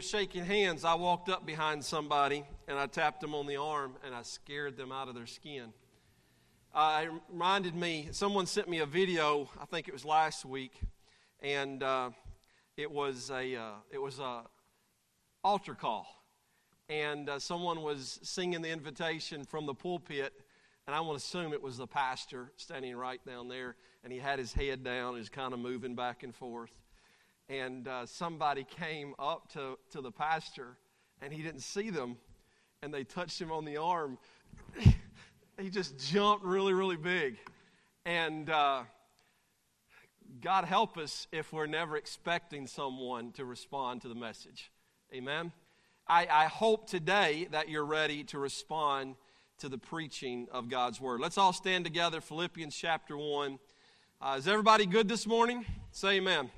shaking hands, I walked up behind somebody and I tapped them on the arm and I scared them out of their skin. Uh, it reminded me, someone sent me a video, I think it was last week, and uh, it was a uh, it was a altar call, and uh, someone was singing the invitation from the pulpit, and I want to assume it was the pastor standing right down there, and he had his head down, he's kind of moving back and forth, and uh, somebody came up to, to the pastor and he didn't see them and they touched him on the arm. He just jumped really really big. And uh, god help us if we're never expecting someone to respond to the message. Amen? I, I hope today that you're ready to respond to the preaching of god's word. Let's all stand together philippians chapter 1 uh, is everybody good this morning? Say amen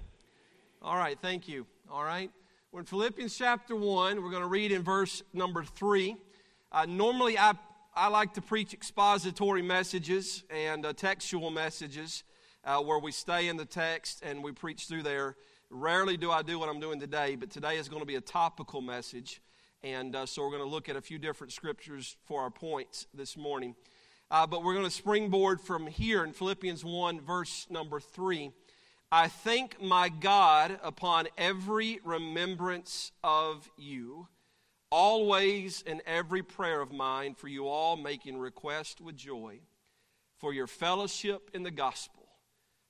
all right, thank you. All right. We're in Philippians chapter 1. We're going to read in verse number 3. Uh, normally, I, I like to preach expository messages and uh, textual messages uh, where we stay in the text and we preach through there. Rarely do I do what I'm doing today, but today is going to be a topical message. And uh, so we're going to look at a few different scriptures for our points this morning. Uh, but we're going to springboard from here in Philippians 1, verse number 3. I thank my God upon every remembrance of you, always in every prayer of mine, for you all making request with joy for your fellowship in the gospel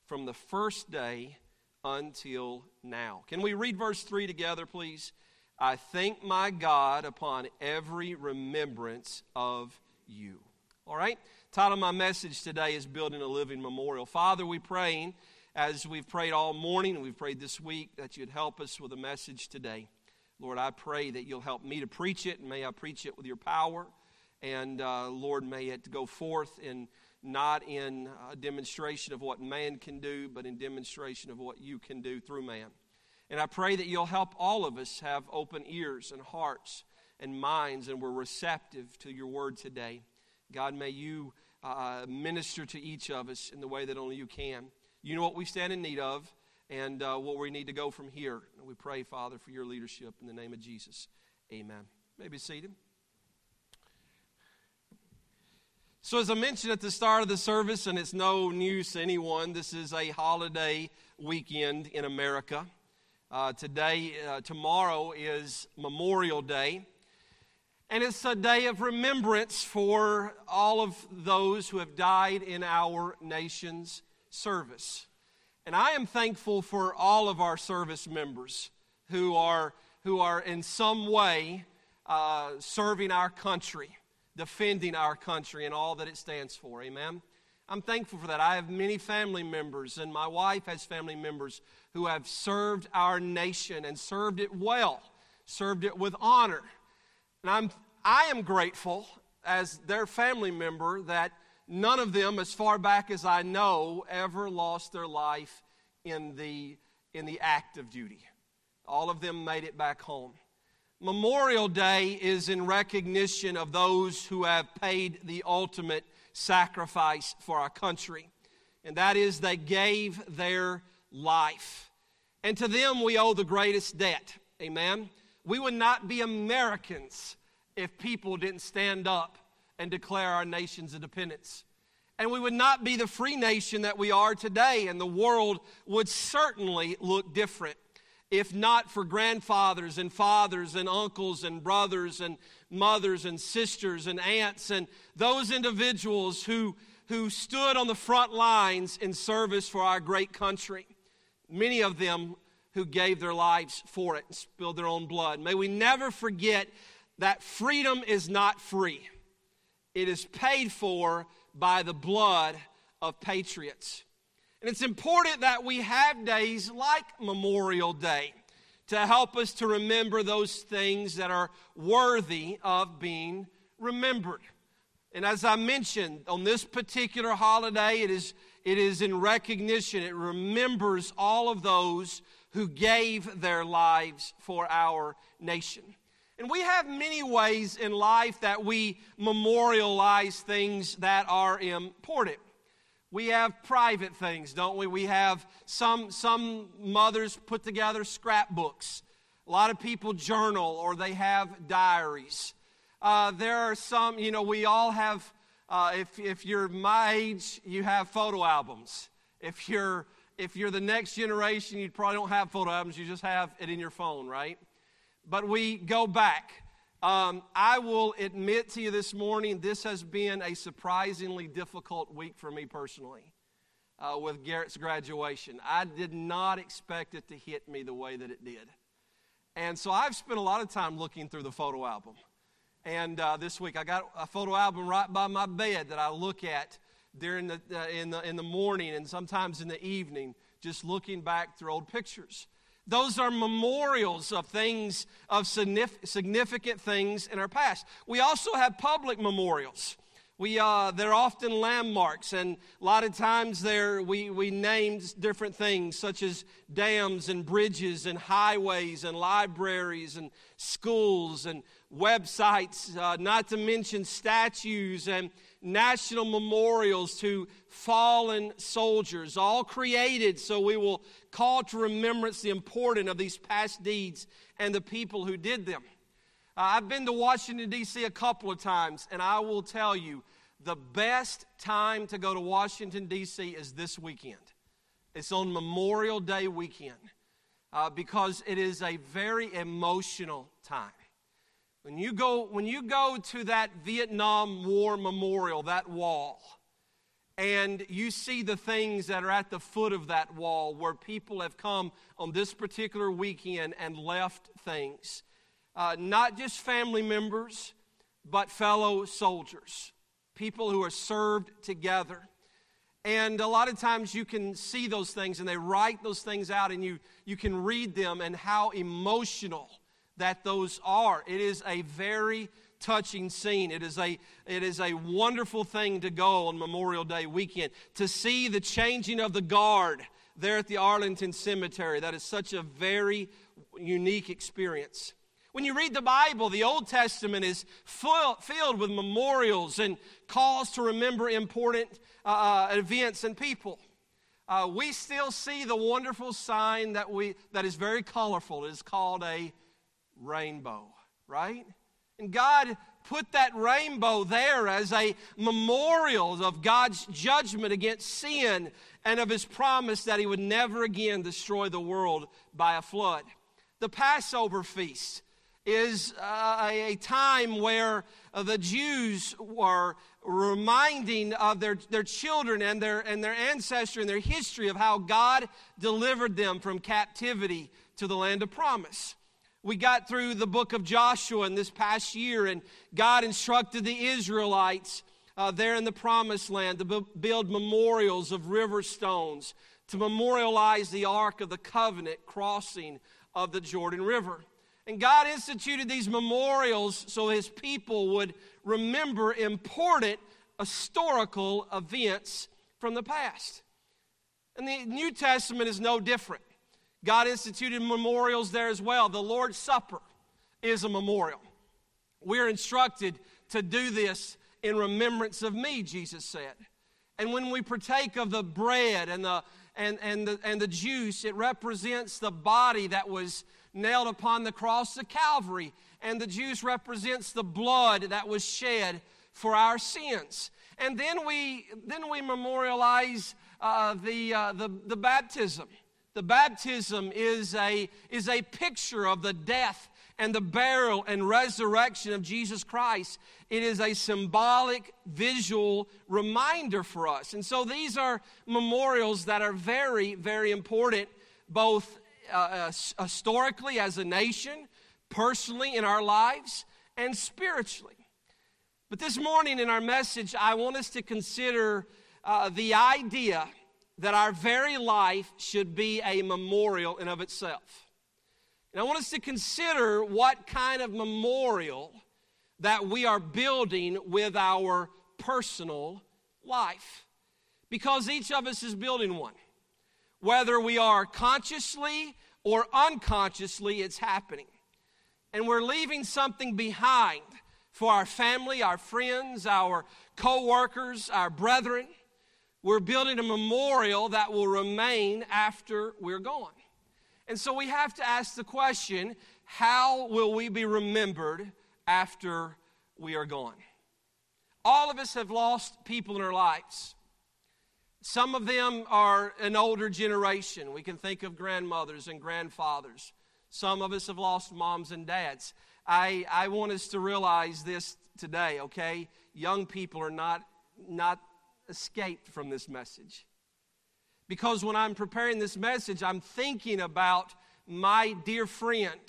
from the first day until now. Can we read verse 3 together, please? I thank my God upon every remembrance of you. All right? Title of my message today is Building a Living Memorial. Father, we praying as we've prayed all morning and we've prayed this week, that you'd help us with a message today. Lord, I pray that you'll help me to preach it, and may I preach it with your power. And uh, Lord, may it go forth in not in a demonstration of what man can do, but in demonstration of what you can do through man. And I pray that you'll help all of us have open ears and hearts and minds, and we're receptive to your word today. God, may you uh, minister to each of us in the way that only you can. You know what we stand in need of and uh, what we need to go from here. And we pray, Father, for your leadership in the name of Jesus. Amen. Maybe seated. So, as I mentioned at the start of the service, and it's no news to anyone, this is a holiday weekend in America. Uh, today, uh, tomorrow is Memorial Day. And it's a day of remembrance for all of those who have died in our nation's service. And I am thankful for all of our service members who are, who are in some way uh, serving our country, defending our country and all that it stands for. Amen. I'm thankful for that. I have many family members, and my wife has family members who have served our nation and served it well, served it with honor. And I'm, I am grateful as their family member that none of them, as far back as I know, ever lost their life in the, in the active duty. All of them made it back home. Memorial Day is in recognition of those who have paid the ultimate sacrifice for our country, and that is they gave their life. And to them we owe the greatest debt. Amen. We would not be Americans if people didn't stand up and declare our nation's independence. And we would not be the free nation that we are today, and the world would certainly look different if not for grandfathers and fathers and uncles and brothers and mothers and sisters and aunts and those individuals who, who stood on the front lines in service for our great country. Many of them who gave their lives for it and spilled their own blood. May we never forget that freedom is not free it is paid for by the blood of patriots. And it's important that we have days like Memorial Day to help us to remember those things that are worthy of being remembered. And as I mentioned, on this particular holiday, it is, it is in recognition, it remembers all of those who gave their lives for our nation. And we have many ways in life that we memorialize things that are important. We have private things, don't we? We have some, some mothers put together scrapbooks A lot of people journal or they have diaries. Uh, there are some, you know, we all have, uh, if, if you're my age, you have photo albums. If you're, if you're the next generation, you probably don't have photo albums, you just have it in your phone, right? But we go back. Um, I will admit to you this morning, this has been a surprisingly difficult week for me personally uh, with Garrett's graduation. I did not expect it to hit me the way that it did. And so I've spent a lot of time looking through the photo album. And uh, this week I got a photo album right by my bed that I look at during the, uh, in, the, in the morning and sometimes in the evening, just looking back through old pictures. Those are memorials of things, of significant things in our past. We also have public memorials. We, uh, they're often landmarks, and a lot of times there we, we name different things such as dams and bridges and highways and libraries and schools and websites, uh, not to mention statues and national memorials to fallen soldiers, all created so we will call to remembrance the importance of these past deeds and the people who did them. Uh, I've been to Washington, D.C. a couple of times, and I will tell you the best time to go to Washington, D.C. is this weekend. It's on Memorial Day weekend uh, because it is a very emotional time. When you go, when you go to that Vietnam War memorial, that wall, and you see the things that are at the foot of that wall where people have come on this particular weekend and left things, uh, not just family members, but fellow soldiers, people who are served together. And a lot of times you can see those things and they write those things out and you, you can read them and how emotional that those are. It is a very touching scene. It is a, it is a wonderful thing to go on Memorial Day weekend to see the changing of the guard there at the Arlington Cemetery. That is such a very unique experience. When you read the Bible, the Old Testament is full, filled with memorials and calls to remember important uh, uh events and people. Uh, we still see the wonderful sign that, we, that is very colorful. It is called a rainbow, right? And God put that rainbow there as a memorial of God's judgment against sin and of his promise that he would never again destroy the world by a flood. The Passover feast is uh, a time where uh, the Jews were reminding of their, their children and their, and their ancestry and their history of how God delivered them from captivity to the land of promise. We got through the book of Joshua in this past year, and God instructed the Israelites uh, there in the promised land to build memorials of river stones to memorialize the Ark of the Covenant crossing of the Jordan River. And God instituted these memorials so his people would remember important historical events from the past. And the New Testament is no different. God instituted memorials there as well. The Lord's Supper is a memorial. We're instructed to do this in remembrance of me, Jesus said. And when we partake of the bread and the, and, and, the, and the juice, it represents the body that was nailed upon the cross of Calvary. And the juice represents the blood that was shed for our sins. And then we, then we memorialize uh, the, uh, the, the baptism. The baptism is a, is a picture of the death and the burial and resurrection of Jesus Christ. It is a symbolic, visual reminder for us. And so these are memorials that are very, very important, both uh, uh, historically as a nation, personally in our lives, and spiritually. But this morning in our message, I want us to consider uh, the idea that our very life should be a memorial in of itself. And I want us to consider what kind of memorial that we are building with our personal life. Because each of us is building one. Whether we are consciously or unconsciously, it's happening. And we're leaving something behind for our family, our friends, our co workers, our brethren. We're building a memorial that will remain after we're gone. And so we have to ask the question how will we be remembered after we are gone? All of us have lost people in our lives. Some of them are an older generation. We can think of grandmothers and grandfathers. Some of us have lost moms and dads. I, I want us to realize this today, okay? Young people are not, not escaped from this message. Because when I'm preparing this message, I'm thinking about my dear friend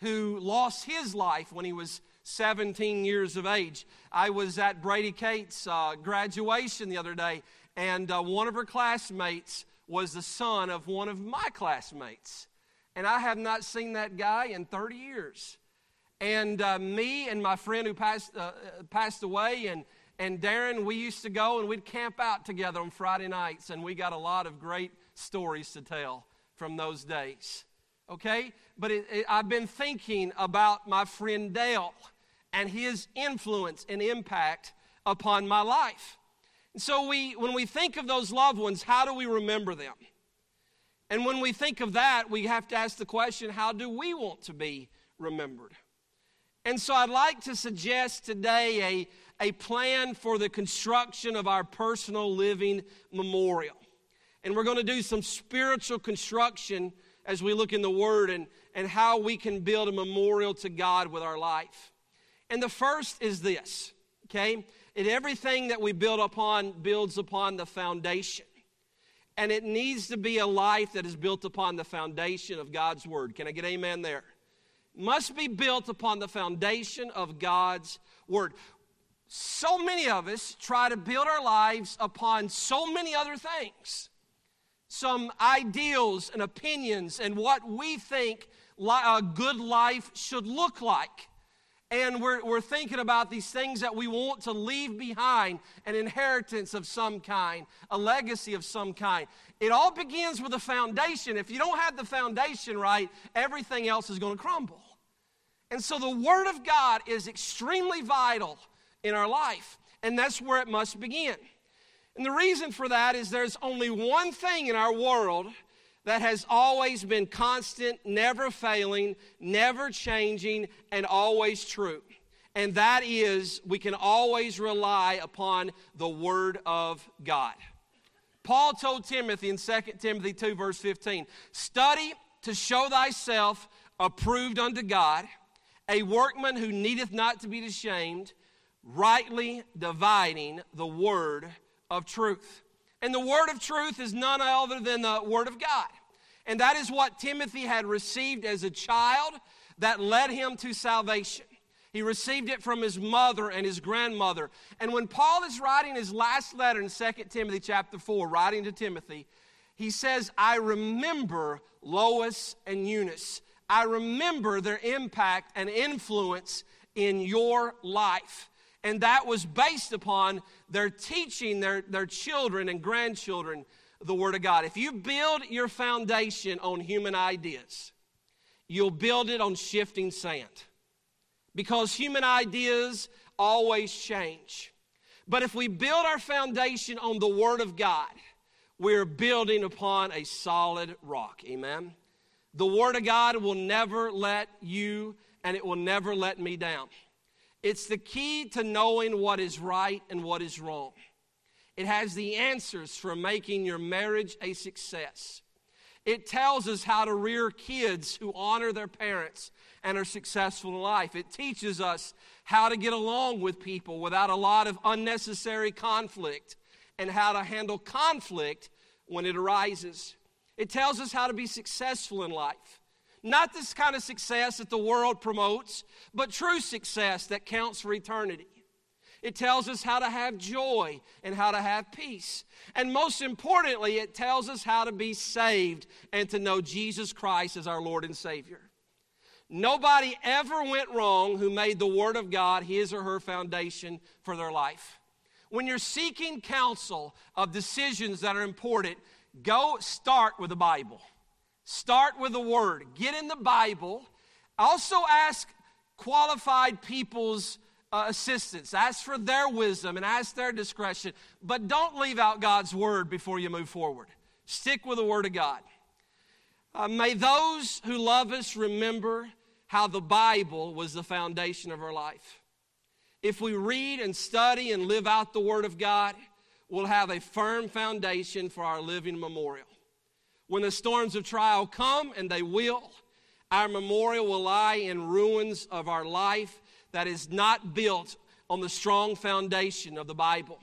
who lost his life when he was 17 years of age. I was at Brady Kate's uh, graduation the other day, and uh, one of her classmates was the son of one of my classmates. And I have not seen that guy in 30 years. And uh, me and my friend who passed, uh, passed away, and, and Darren, we used to go and we'd camp out together on Friday nights, and we got a lot of great stories to tell from those days. Okay? But it, it, I've been thinking about my friend Dale and his influence and impact upon my life. And so we, when we think of those loved ones, how do we remember them? And when we think of that, we have to ask the question how do we want to be remembered? And so I'd like to suggest today a, a plan for the construction of our personal living memorial. And we're going to do some spiritual construction as we look in the Word and, and how we can build a memorial to God with our life. And the first is this, okay? And everything that we build upon builds upon the foundation. And it needs to be a life that is built upon the foundation of God's Word. Can I get amen there? Must be built upon the foundation of God's Word. So many of us try to build our lives upon so many other things some ideals and opinions and what we think a good life should look like. And we're, we're thinking about these things that we want to leave behind an inheritance of some kind, a legacy of some kind. It all begins with a foundation. If you don't have the foundation right, everything else is going to crumble. And so the Word of God is extremely vital in our life, and that's where it must begin. And the reason for that is there's only one thing in our world that has always been constant, never failing, never changing, and always true. And that is we can always rely upon the Word of God. Paul told Timothy in 2 Timothy 2, verse 15 Study to show thyself approved unto God, a workman who needeth not to be ashamed, rightly dividing the Word of truth. And the word of truth is none other than the word of God. And that is what Timothy had received as a child that led him to salvation. He received it from his mother and his grandmother. And when Paul is writing his last letter in 2 Timothy chapter 4, writing to Timothy, he says, I remember Lois and Eunice. I remember their impact and influence in your life. And that was based upon their teaching their, their children and grandchildren the Word of God. If you build your foundation on human ideas, you'll build it on shifting sand. Because human ideas always change. But if we build our foundation on the Word of God, we're building upon a solid rock. Amen? The Word of God will never let you and it will never let me down. It's the key to knowing what is right and what is wrong. It has the answers for making your marriage a success. It tells us how to rear kids who honor their parents and are successful in life. It teaches us how to get along with people without a lot of unnecessary conflict and how to handle conflict when it arises. It tells us how to be successful in life. Not this kind of success that the world promotes, but true success that counts for eternity. It tells us how to have joy and how to have peace. And most importantly, it tells us how to be saved and to know Jesus Christ as our Lord and Savior. Nobody ever went wrong who made the Word of God his or her foundation for their life. When you're seeking counsel of decisions that are important, go start with the Bible. Start with the Word. Get in the Bible. Also ask qualified people's uh, assistance. Ask for their wisdom and ask their discretion. But don't leave out God's Word before you move forward. Stick with the Word of God. Uh, may those who love us remember how the Bible was the foundation of our life. If we read and study and live out the Word of God, we'll have a firm foundation for our living memorial. When the storms of trial come, and they will, our memorial will lie in ruins of our life that is not built on the strong foundation of the Bible.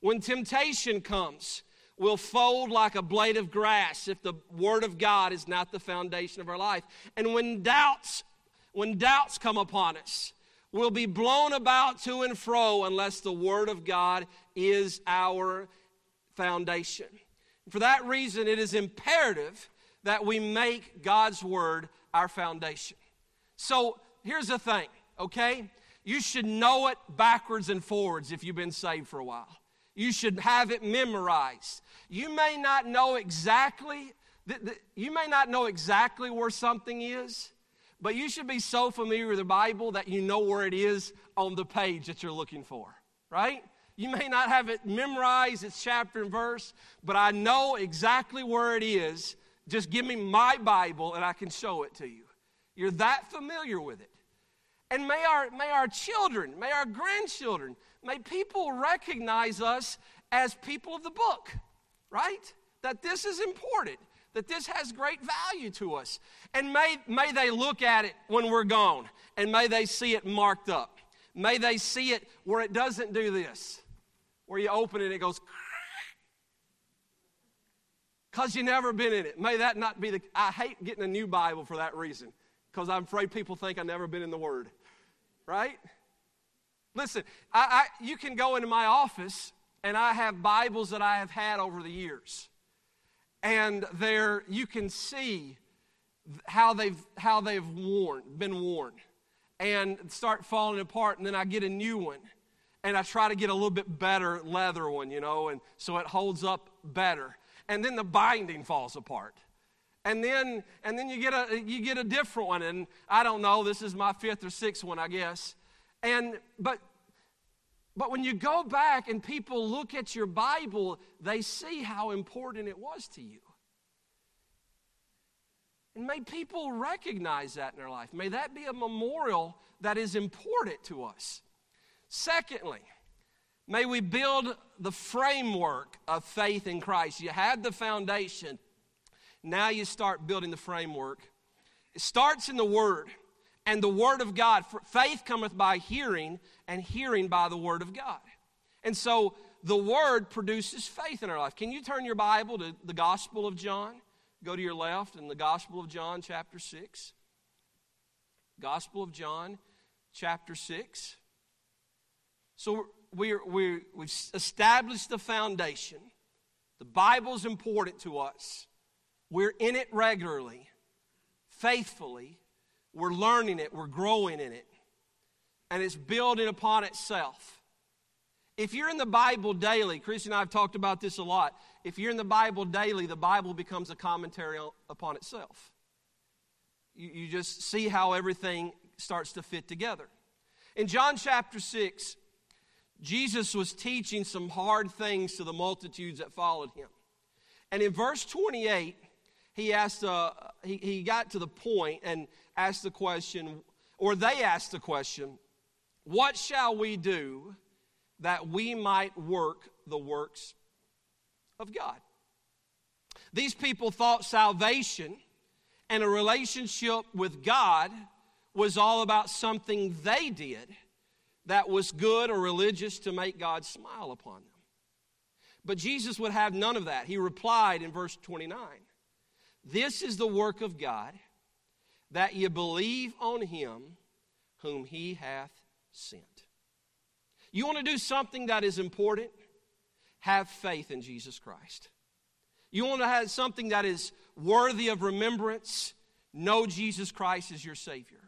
When temptation comes, we'll fold like a blade of grass if the Word of God is not the foundation of our life. And when doubts, when doubts come upon us, we'll be blown about to and fro unless the Word of God is our foundation. For that reason, it is imperative that we make God's Word our foundation. So here's the thing, okay? You should know it backwards and forwards if you've been saved for a while. You should have it memorized. You may not know exactly you may not know exactly where something is, but you should be so familiar with the Bible that you know where it is on the page that you're looking for, right? You may not have it memorized, its chapter and verse, but I know exactly where it is. Just give me my Bible and I can show it to you. You're that familiar with it. And may our, may our children, may our grandchildren, may people recognize us as people of the book, right? That this is important, that this has great value to us. And may, may they look at it when we're gone, and may they see it marked up. May they see it where it doesn't do this, where you open it and it goes, because you never been in it. May that not be the. I hate getting a new Bible for that reason, because I'm afraid people think I've never been in the Word right? Listen, I, I, you can go into my office and I have Bibles that I have had over the years. And there you can see how they've, how they've worn, been worn and start falling apart. And then I get a new one and I try to get a little bit better leather one, you know, and so it holds up better. And then the binding falls apart and then and then you get a you get a different one and i don't know this is my fifth or sixth one i guess. And but but when you go back and people look at your bible they see how important it was to you. And may people recognize that in their life. May that be a memorial that is important to us. Secondly may we build the framework of faith in christ. You had the foundation now you start building the framework. It starts in the Word and the Word of God. Faith cometh by hearing, and hearing by the Word of God. And so the Word produces faith in our life. Can you turn your Bible to the Gospel of John? Go to your left in the Gospel of John, chapter 6. Gospel of John, chapter 6. So we we we've established the foundation. The Bible's important to us. We're in it regularly, faithfully. We're learning it, we're growing in it, and it's building upon itself. If you're in the Bible daily, Chris and I have talked about this a lot. If you're in the Bible daily, the Bible becomes a commentary upon itself. You, you just see how everything starts to fit together. In John chapter 6, Jesus was teaching some hard things to the multitudes that followed him. And in verse 28, he asked, uh, he, he got to the point and asked the question, or they asked the question, What shall we do that we might work the works of God? These people thought salvation and a relationship with God was all about something they did that was good or religious to make God smile upon them. But Jesus would have none of that. He replied in verse 29 this is the work of God, that ye believe on him whom he hath sent. You want to do something that is important? Have faith in Jesus Christ. You want to have something that is worthy of remembrance? Know Jesus Christ as your Savior.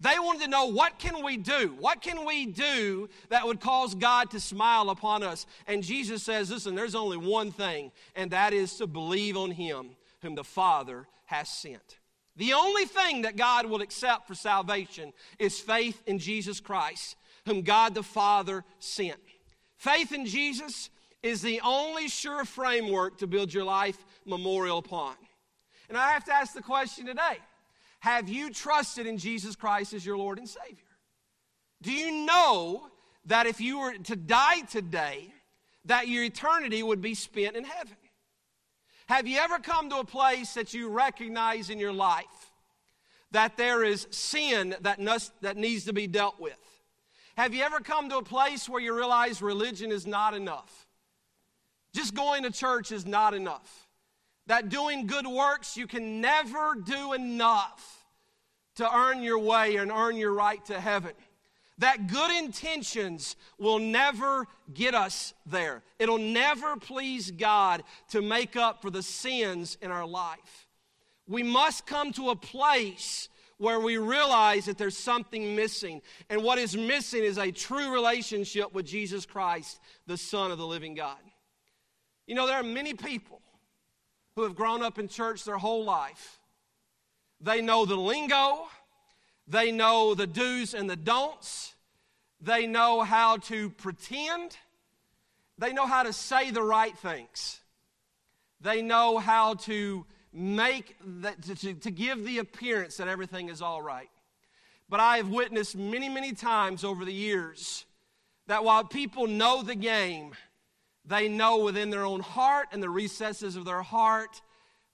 They wanted to know what can we do? What can we do that would cause God to smile upon us? And Jesus says, listen, there's only one thing, and that is to believe on Him whom the Father has sent. The only thing that God will accept for salvation is faith in Jesus Christ, whom God the Father sent. Faith in Jesus is the only sure framework to build your life memorial upon. And I have to ask the question today Have you trusted in Jesus Christ as your Lord and Savior? Do you know that if you were to die today, that your eternity would be spent in heaven? Have you ever come to a place that you recognize in your life that there is sin that, must, that needs to be dealt with? Have you ever come to a place where you realize religion is not enough? Just going to church is not enough. That doing good works, you can never do enough to earn your way and earn your right to heaven that good intentions will never get us there. It'll never please God to make up for the sins in our life. We must come to a place where we realize that there's something missing. And what is missing is a true relationship with Jesus Christ, the Son of the living God. You know, there are many people who have grown up in church their whole life. They know the lingo, they know the do's and the don'ts. They know how to pretend. They know how to say the right things. They know how to make that, to, to give the appearance that everything is all right. But I have witnessed many, many times over the years that while people know the game, they know within their own heart and the recesses of their heart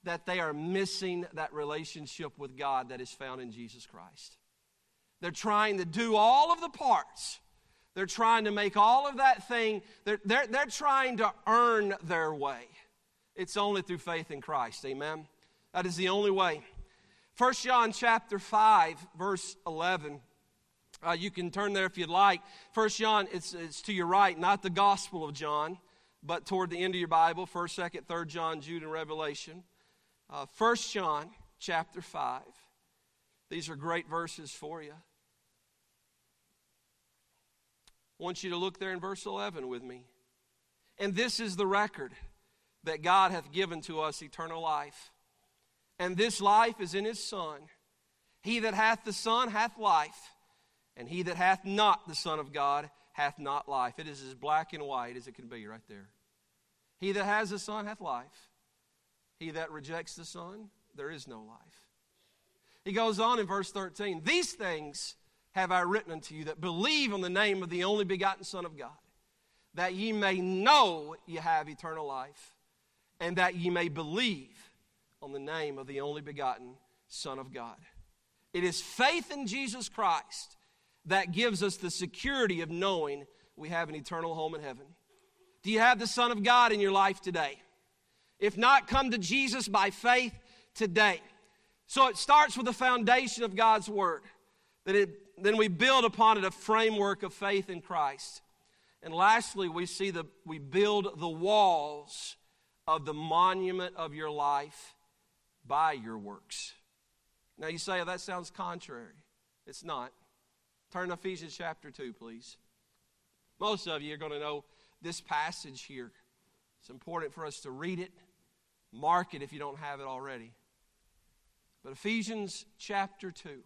that they are missing that relationship with God that is found in Jesus Christ. They're trying to do all of the parts. They're trying to make all of that thing, they're, they're, they're trying to earn their way. It's only through faith in Christ. Amen. That is the only way. 1 John chapter 5, verse 11. Uh, you can turn there if you'd like. 1 John, it's, it's to your right, not the Gospel of John, but toward the end of your Bible, 1st, 2nd, 3rd John, Jude, and Revelation. Uh, 1 John chapter 5. These are great verses for you. I want you to look there in verse 11 with me. And this is the record that God hath given to us eternal life. And this life is in his Son. He that hath the Son hath life, and he that hath not the Son of God hath not life. It is as black and white as it can be right there. He that has the Son hath life. He that rejects the Son, there is no life. He goes on in verse 13 These things have I written unto you that believe on the name of the only begotten Son of God, that ye may know ye have eternal life, and that ye may believe on the name of the only begotten Son of God. It is faith in Jesus Christ that gives us the security of knowing we have an eternal home in heaven. Do you have the Son of God in your life today? If not, come to Jesus by faith today. So it starts with the foundation of God's Word, that it then we build upon it a framework of faith in Christ. And lastly, we see that we build the walls of the monument of your life by your works. Now you say, oh, that sounds contrary. It's not. Turn to Ephesians chapter 2, please. Most of you are going to know this passage here. It's important for us to read it, mark it if you don't have it already. But Ephesians chapter 2.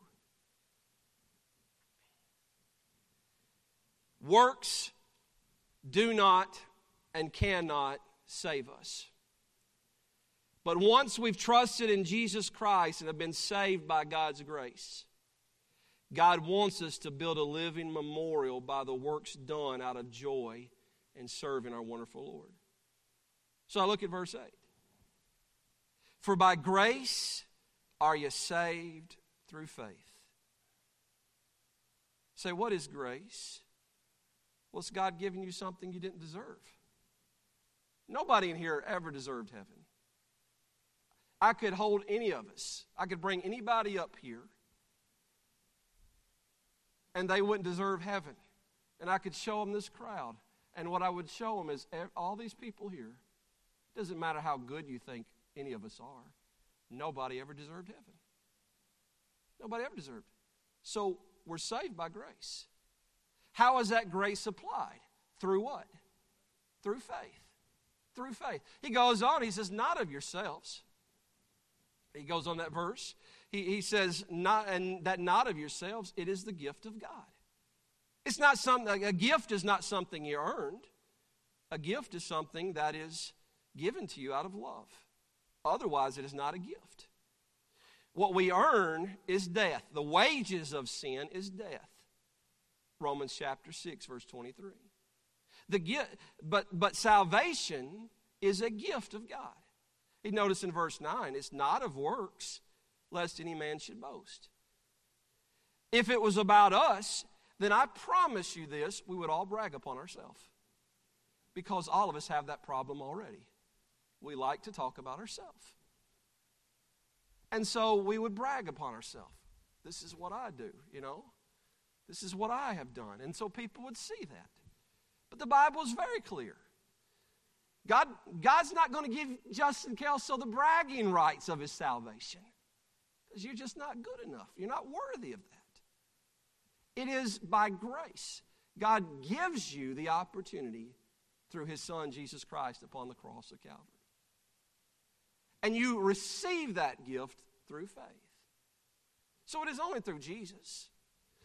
Works do not and cannot save us. But once we've trusted in Jesus Christ and have been saved by God's grace, God wants us to build a living memorial by the works done out of joy and serving our wonderful Lord. So I look at verse 8. For by grace are you saved through faith. Say, what is grace? Well, it's God giving you something you didn't deserve. Nobody in here ever deserved heaven. I could hold any of us, I could bring anybody up here, and they wouldn't deserve heaven. And I could show them this crowd. And what I would show them is all these people here, doesn't matter how good you think any of us are, nobody ever deserved heaven. Nobody ever deserved. So we're saved by grace. How is that grace applied? Through what? Through faith. Through faith. He goes on, he says, not of yourselves. He goes on that verse. He, he says, not, and that not of yourselves, it is the gift of God. It's not something, a gift is not something you earned. A gift is something that is given to you out of love. Otherwise, it is not a gift. What we earn is death. The wages of sin is death. Romans chapter 6, verse 23. The, gift, but, but salvation is a gift of God. You notice in verse 9, it's not of works, lest any man should boast. If it was about us, then I promise you this, we would all brag upon ourselves. Because all of us have that problem already. We like to talk about ourselves. And so we would brag upon ourselves. This is what I do, you know? This is what I have done. And so people would see that. But the Bible is very clear. God, God's not going to give Justin Kelso the bragging rights of his salvation because you're just not good enough. You're not worthy of that. It is by grace. God gives you the opportunity through his son, Jesus Christ, upon the cross of Calvary. And you receive that gift through faith. So it is only through Jesus.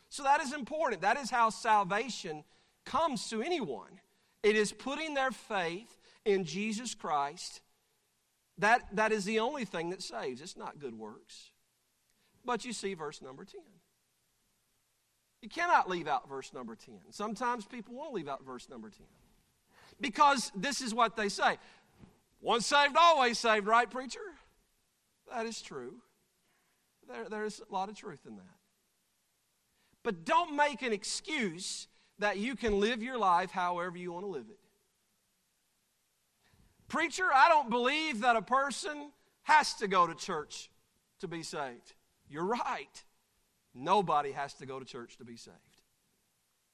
So that is important. That is how salvation comes to anyone. It is putting their faith in Jesus Christ. That, that is the only thing that saves. It's not good works. But you see verse number 10. You cannot leave out verse number 10. Sometimes people want to leave out verse number 10 because this is what they say once saved, always saved, right, preacher? That is true. There, there's a lot of truth in that. But don't make an excuse that you can live your life however you want to live it. Preacher, I don't believe that a person has to go to church to be saved. You're right. Nobody has to go to church to be saved.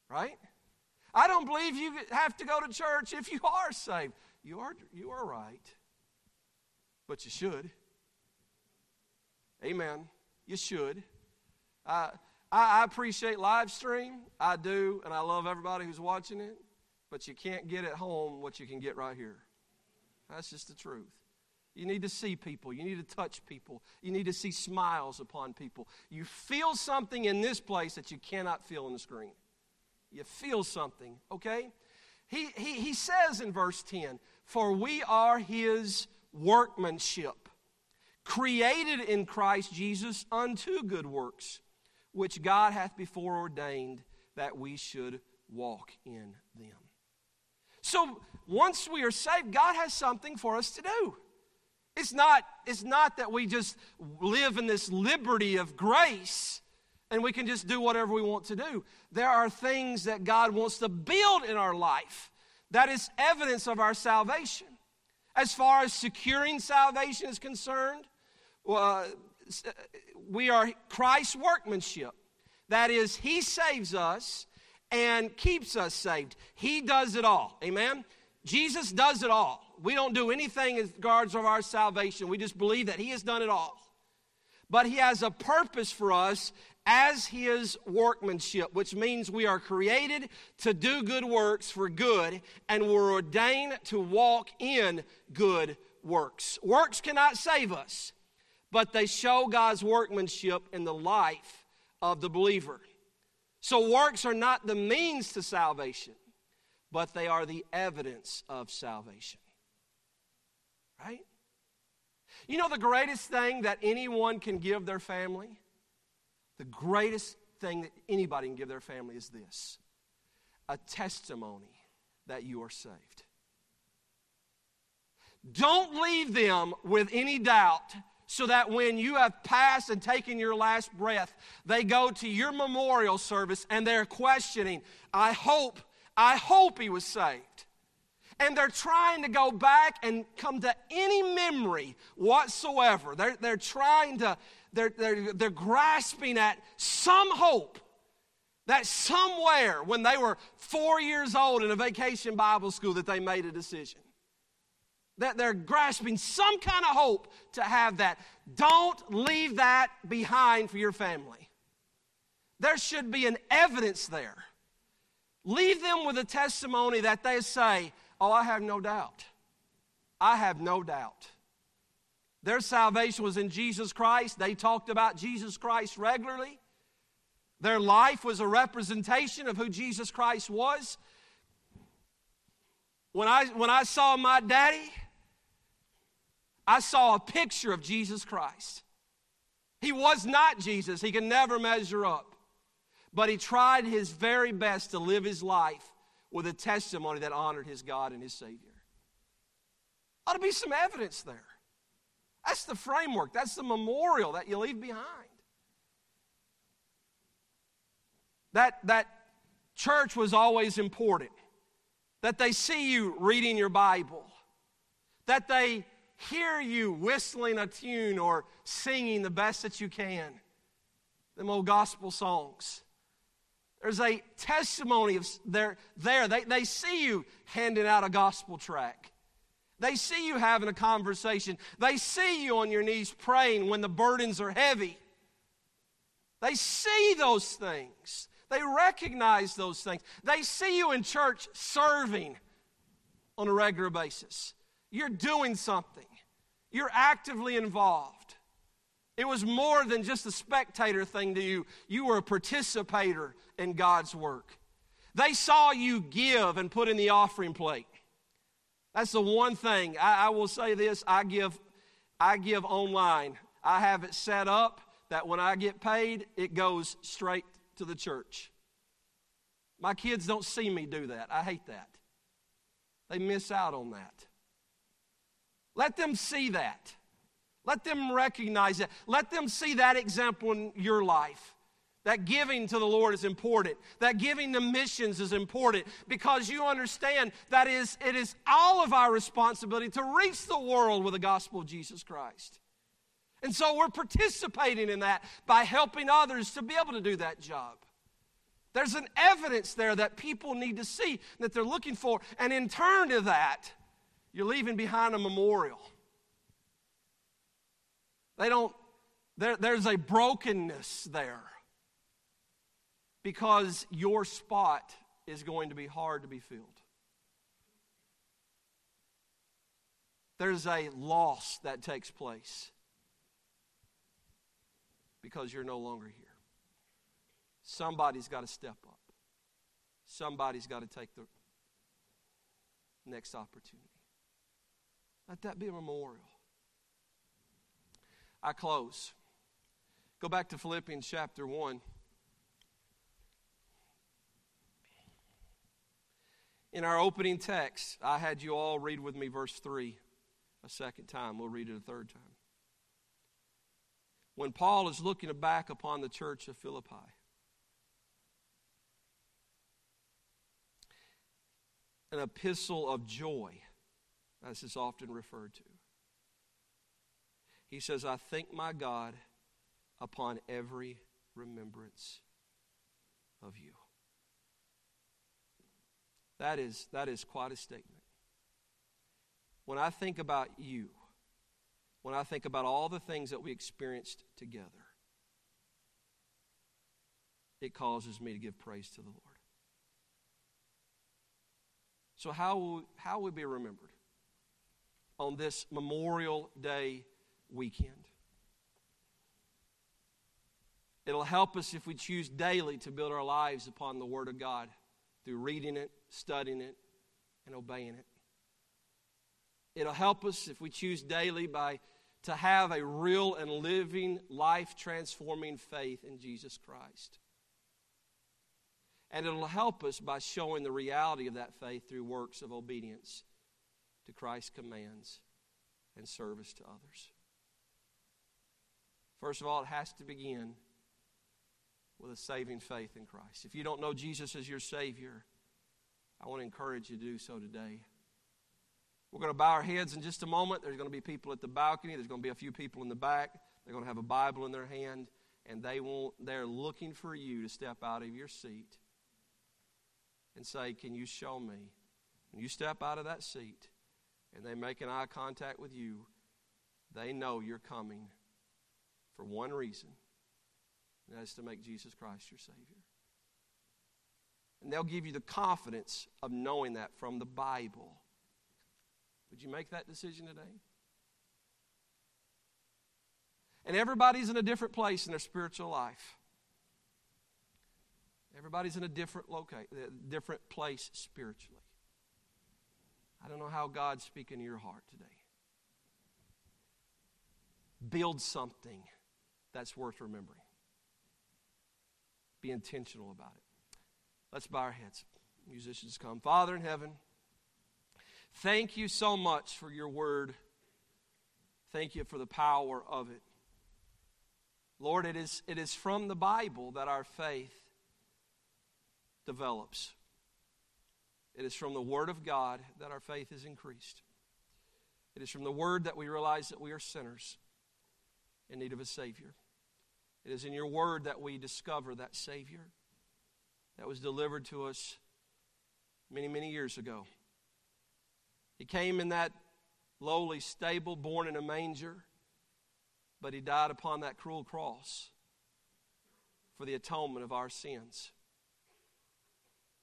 Right? I don't believe you have to go to church if you are saved. You are, you are right, but you should. Amen. You should. Uh, I, I appreciate live stream. I do, and I love everybody who's watching it, but you can't get at home what you can get right here. That's just the truth. You need to see people. You need to touch people. You need to see smiles upon people. You feel something in this place that you cannot feel on the screen. You feel something, okay? He, he, he says in verse 10 For we are his workmanship, created in Christ Jesus unto good works, which God hath before ordained that we should walk in them. So once we are saved, God has something for us to do. It's not, it's not that we just live in this liberty of grace and we can just do whatever we want to do. There are things that God wants to build in our life that is evidence of our salvation. As far as securing salvation is concerned, uh, we are Christ's workmanship. That is, He saves us and keeps us saved. He does it all. Amen? Jesus does it all. We don't do anything as regards of our salvation. We just believe that He has done it all. But He has a purpose for us as his workmanship, which means we are created to do good works for good, and we're ordained to walk in good works. Works cannot save us, but they show God's workmanship in the life of the believer. So, works are not the means to salvation, but they are the evidence of salvation. Right? You know the greatest thing that anyone can give their family? The greatest thing that anybody can give their family is this a testimony that you are saved. Don't leave them with any doubt so that when you have passed and taken your last breath, they go to your memorial service and they're questioning, I hope, I hope he was saved. And they're trying to go back and come to any memory whatsoever. They're, they're trying to they're, they're, they're grasping at some hope that somewhere when they were four years old in a vacation Bible school that they made a decision. That they're grasping some kind of hope to have that. Don't leave that behind for your family. There should be an evidence there. Leave them with a testimony that they say, Oh, I have no doubt. I have no doubt. Their salvation was in Jesus Christ. They talked about Jesus Christ regularly. Their life was a representation of who Jesus Christ was. When I, when I saw my daddy, I saw a picture of Jesus Christ. He was not Jesus, he could never measure up. But he tried his very best to live his life with a testimony that honored his God and his Savior. Ought to be some evidence there. That's the framework, that's the memorial that you leave behind. That, that church was always important. That they see you reading your Bible. That they hear you whistling a tune or singing the best that you can. Them old gospel songs. There's a testimony of there. there. They, they see you handing out a gospel tract. They see you having a conversation. They see you on your knees praying when the burdens are heavy. They see those things. They recognize those things. They see you in church serving on a regular basis. You're doing something, you're actively involved. It was more than just a spectator thing to you, you were a participator in God's work. They saw you give and put in the offering plate. That's the one thing. I, I will say this I give, I give online. I have it set up that when I get paid, it goes straight to the church. My kids don't see me do that. I hate that. They miss out on that. Let them see that. Let them recognize that. Let them see that example in your life. That giving to the Lord is important. That giving to missions is important because you understand that is, it is all of our responsibility to reach the world with the gospel of Jesus Christ. And so we're participating in that by helping others to be able to do that job. There's an evidence there that people need to see that they're looking for. And in turn to that, you're leaving behind a memorial. They don't, there, there's a brokenness there because your spot is going to be hard to be filled. There's a loss that takes place because you're no longer here. Somebody's got to step up. Somebody's got to take the next opportunity. Let that be a memorial. I close. Go back to Philippians chapter 1. In our opening text, I had you all read with me verse 3 a second time. We'll read it a third time. When Paul is looking back upon the church of Philippi, an epistle of joy, as is often referred to. He says, I thank my God upon every remembrance of you. That is, that is quite a statement. When I think about you, when I think about all the things that we experienced together, it causes me to give praise to the Lord. So, how will, how will we be remembered on this Memorial Day weekend? It'll help us if we choose daily to build our lives upon the Word of God through reading it, studying it, and obeying it. It'll help us if we choose daily by to have a real and living, life transforming faith in Jesus Christ. And it'll help us by showing the reality of that faith through works of obedience to Christ's commands and service to others. First of all, it has to begin with a saving faith in Christ. If you don't know Jesus as your Savior, I want to encourage you to do so today. We're going to bow our heads in just a moment. There's going to be people at the balcony. There's going to be a few people in the back. They're going to have a Bible in their hand, and they won't, they're looking for you to step out of your seat and say, Can you show me? When you step out of that seat and they make an eye contact with you, they know you're coming for one reason, and that is to make Jesus Christ your Savior. And they'll give you the confidence of knowing that from the Bible. Would you make that decision today? And everybody's in a different place in their spiritual life. Everybody's in a different location, uh, different place spiritually. I don't know how God's speaking to your heart today. Build something that's worth remembering. Be intentional about it. Let's bow our heads. Musicians come. Father in heaven, thank you so much for your word. Thank you for the power of it. Lord, it is, it is from the Bible that our faith develops. It is from the Word of God that our faith is increased. It is from the Word that we realize that we are sinners in need of a Savior. It is in your Word that we discover that Savior that was delivered to us many, many years ago. He came in that lowly stable, born in a manger, but he died upon that cruel cross for the atonement of our sins.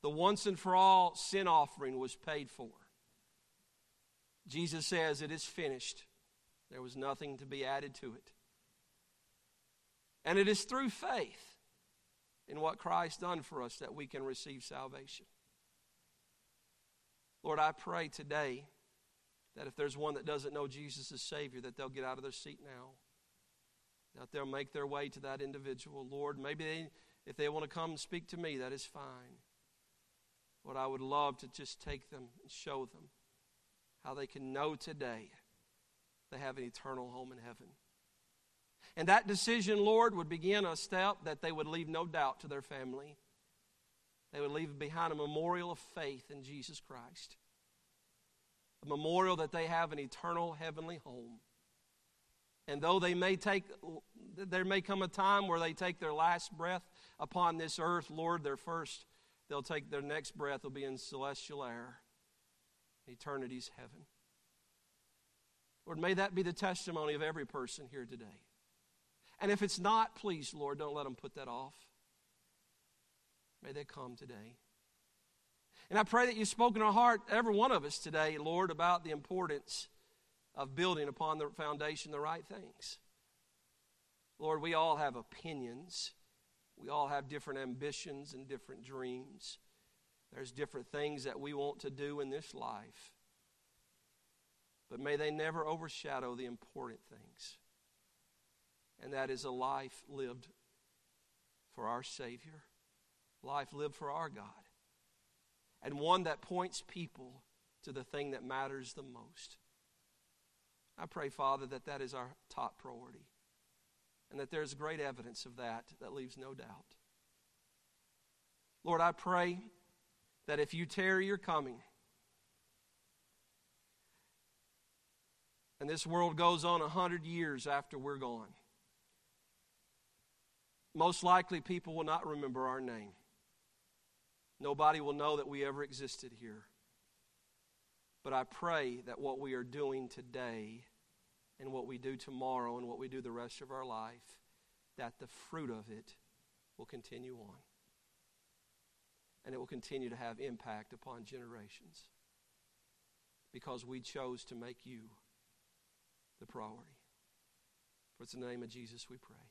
The once and for all sin offering was paid for. Jesus says, It is finished. There was nothing to be added to it. And it is through faith in what Christ done for us that we can receive salvation. Lord, I pray today that if there's one that doesn't know Jesus as Savior, that they'll get out of their seat now. That they'll make their way to that individual. Lord, maybe they, if they want to come and speak to me, that is fine. Lord, I would love to just take them and show them how they can know today they have an eternal home in heaven. And that decision, Lord, would begin a step that they would leave no doubt to their family. They would leave behind a memorial of faith in Jesus Christ, a memorial that they have an eternal heavenly home. And though they may take, there may come a time where they take their last breath upon this earth, Lord, their first, they'll take their next breath will be in celestial air, eternity's heaven. Lord, may that be the testimony of every person here today. And if it's not, please, Lord, don't let them put that off. May they come today. And I pray that you've spoken our heart, every one of us today, Lord, about the importance of building upon the foundation the right things. Lord, we all have opinions. We all have different ambitions and different dreams. There's different things that we want to do in this life. But may they never overshadow the important things and that is a life lived for our Savior, life lived for our God, and one that points people to the thing that matters the most. I pray, Father, that that is our top priority and that there's great evidence of that that leaves no doubt. Lord, I pray that if you tarry your coming, and this world goes on a hundred years after we're gone, most likely, people will not remember our name. Nobody will know that we ever existed here. But I pray that what we are doing today and what we do tomorrow and what we do the rest of our life, that the fruit of it will continue on. And it will continue to have impact upon generations because we chose to make you the priority. For it's in the name of Jesus we pray.